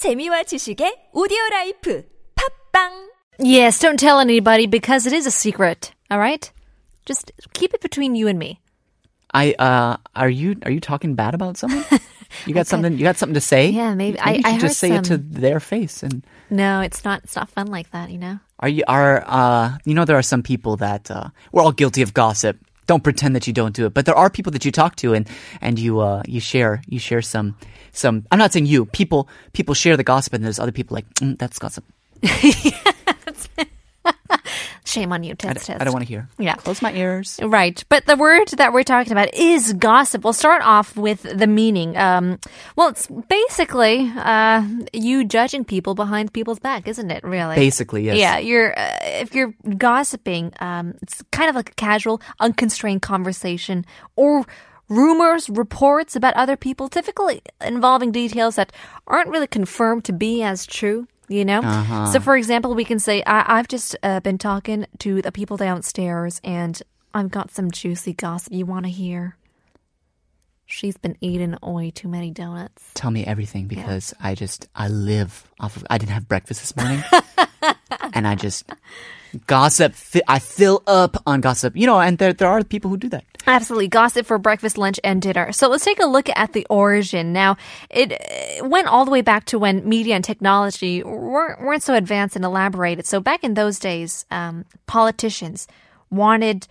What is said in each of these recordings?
재미와 지식의 오디오 라이프 팝빵 Yes, don't tell anybody because it is a secret. All right? Just keep it between you and me. I uh, are you are you talking bad about someone? You got something you got something to say? Yeah, maybe. I- you I should just heard say it to some- their face. And No, it's not. It's not fun like that. You know. are you are uh, you know there are some people that uh, we're all guilty of gossip. Don't pretend that you don't do it, but there are people that you talk to and and you uh, you share you share some some. I'm not saying you people people share the gospel, and there's other people like mm, that's gossip. Shame on you, I, test d- test. I don't want to hear. Yeah. close my ears. Right. But the word that we're talking about is gossip. We'll start off with the meaning. Um, well, it's basically uh, you judging people behind people's back, isn't it? Really? Basically, yes. Yeah. You're uh, if you're gossiping, um, it's kind of like a casual, unconstrained conversation or rumors, reports about other people, typically involving details that aren't really confirmed to be as true. You know? So, for example, we can say, I- I've just uh, been talking to the people downstairs and I've got some juicy gossip you want to hear. She's been eating way too many donuts. Tell me everything because I just I live off of. I didn't have breakfast this morning, and I just gossip. Fi- I fill up on gossip. You know, and there there are people who do that. Absolutely. Gossip for breakfast, lunch, and dinner. So let's take a look at the origin. Now, it uh, went all the way back to when media and technology weren't, weren't so advanced and elaborated. So back in those days, um, politicians wanted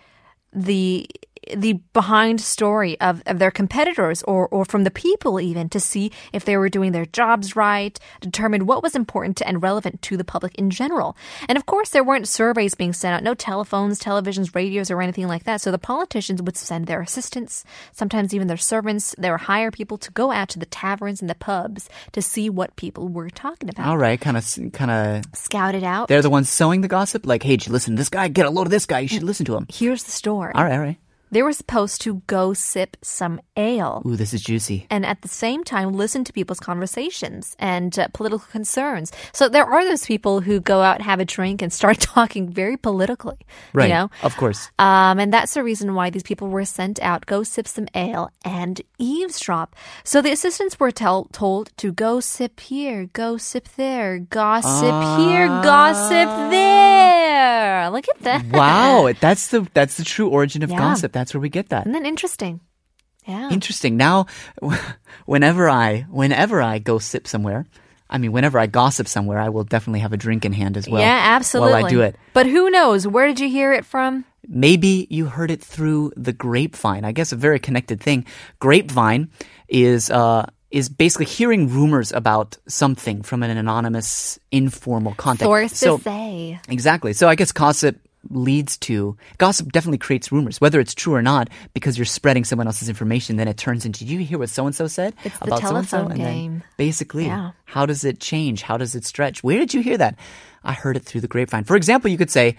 the the behind story of, of their competitors or, or from the people even to see if they were doing their jobs right, determine what was important and relevant to the public in general. And of course, there weren't surveys being sent out, no telephones, televisions, radios, or anything like that. So the politicians would send their assistants, sometimes even their servants, they would hire people to go out to the taverns and the pubs to see what people were talking about. All right, kind of kind of. Scout it out. They're the ones sowing the gossip. Like, hey, did you listen to this guy? Get a load of this guy. You should listen to him. Here's the story. All right, all right. They were supposed to go sip some ale. Ooh, this is juicy. and at the same time listen to people's conversations and uh, political concerns. So there are those people who go out, have a drink, and start talking very politically. Right. You know. Of course. Um, and that's the reason why these people were sent out, go sip some ale and eavesdrop. So the assistants were tell, told to go sip here, go sip there, gossip here, gossip there. Look at that. Wow, that's the that's the true origin of Yeah. gossip. That's where we get that. Isn't that interesting? Yeah. Interesting. Now, whenever I whenever I go sip somewhere, I mean, whenever I gossip somewhere, I will definitely have a drink in hand as well. yeah, absolutely. While I do it. But who knows? Where did you hear it from? Maybe you heard it through the grapevine. I guess a very connected thing. Grapevine is uh is basically hearing rumors about something from an anonymous, informal contact. Sources so say. exactly. So I guess gossip leads to gossip definitely creates rumors whether it's true or not because you're spreading someone else's information then it turns into "Did you hear what so and so said It's about so and so telephone game. basically Yeah. how does it change how does it stretch where did you hear that i heard it through the grapevine for example you could say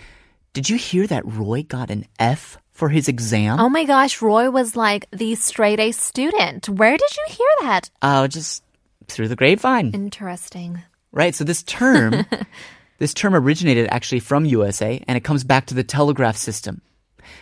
did you hear that roy got an f for his exam Oh my gosh, Roy was like the straight A student. Where did you hear that? uh, just through the grapevine Interesting. Right. So this term, this term originated actually from USA, and it comes back to the telegraph system.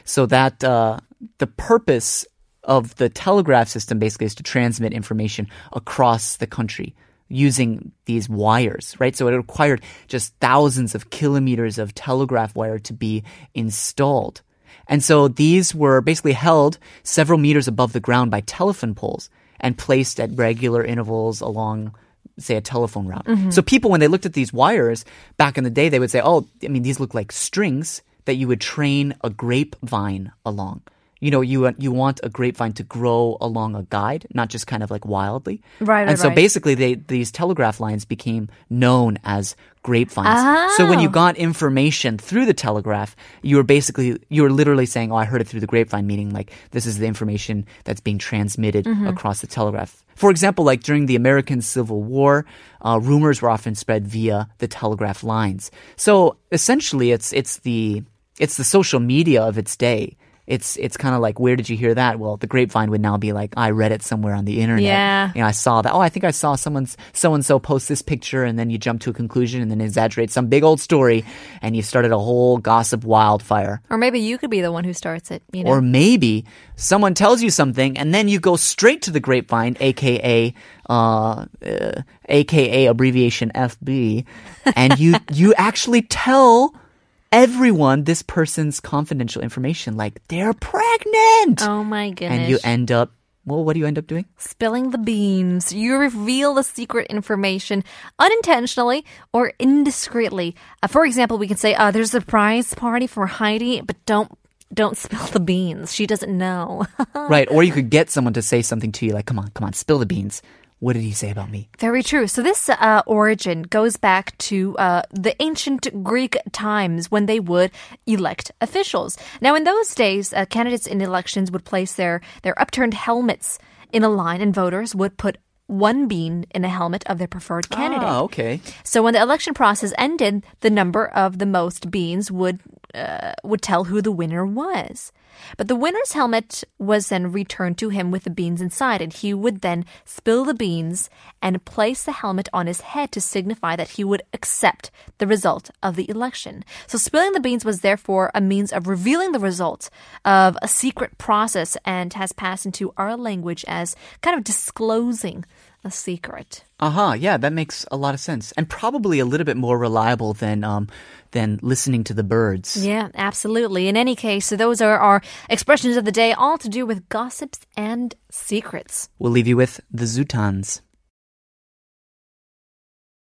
So that uh, the purpose of the telegraph system basically is to transmit information across the country using these wires, right? So it required just thousands of kilometers of telegraph wire to be installed. And so these were basically held several meters above the ground by telephone poles and placed at regular intervals along say a telephone route. Mm-hmm. So people when they looked at these wires back in the day they would say, "Oh, I mean these look like strings that you would train a grapevine along." You know, you you want a grapevine to grow along a guide, not just kind of like wildly. Right, And right, so right. basically they these telegraph lines became known as grapevines. So when you Oh. got information through the telegraph, you were basically you were literally saying, "Oh, I heard it through the grapevine," meaning like this is the information that's being transmitted Mm-hmm. across the telegraph. For example, like during the American Civil War, uh, rumors were often spread via the telegraph lines. So essentially, it's it's the it's the social media of its day. It's it's kind of like where did you hear that? Well, the grapevine would now be like I read it somewhere on the internet. Yeah. You know, I saw that. Oh, I think I saw someone's so and so post this picture, and then you jump to a conclusion and then exaggerate some big old story, and you started a whole gossip wildfire. Or maybe you could be the one who starts it. You know. Or maybe someone tells you something and then you go straight to the grapevine, aka uh, uh, aka abbreviation FB, and you you actually tell everyone this person's confidential information, like they're pregnant, oh my goodness. and you end up. Well, what do you end up doing? spilling the beans. You reveal the secret information unintentionally or indiscreetly. Uh, for example, we can say, uh, "There's a surprise party for Heidi, but don't don't spill the beans. She doesn't know." right, or you could get someone to say something to you, like, "Come on, come on, spill the beans." What did he say about me? Very true. So this uh, origin goes back to uh, the ancient Greek times when they would elect officials. Now, in those days, uh, candidates in elections would place their their upturned helmets in a line, and voters would put one bean in a helmet of their preferred candidate. Ah, okay. So when the election process ended, the number of the most beans would uh, would tell who the winner was. But the winner's helmet was then returned to him with the beans inside, and he would then spill the beans and place the helmet on his head to signify that he would accept the result of the election. So spilling the beans was therefore a means of revealing the result of a secret process and has passed into our language as kind of disclosing a secret. Uh huh. Yeah, that makes a lot of sense, and probably a little bit more reliable than um than listening to the birds. Yeah, absolutely. In any case, so those are our expressions of the day, all to do with gossips and secrets. We'll leave you with the Zootons.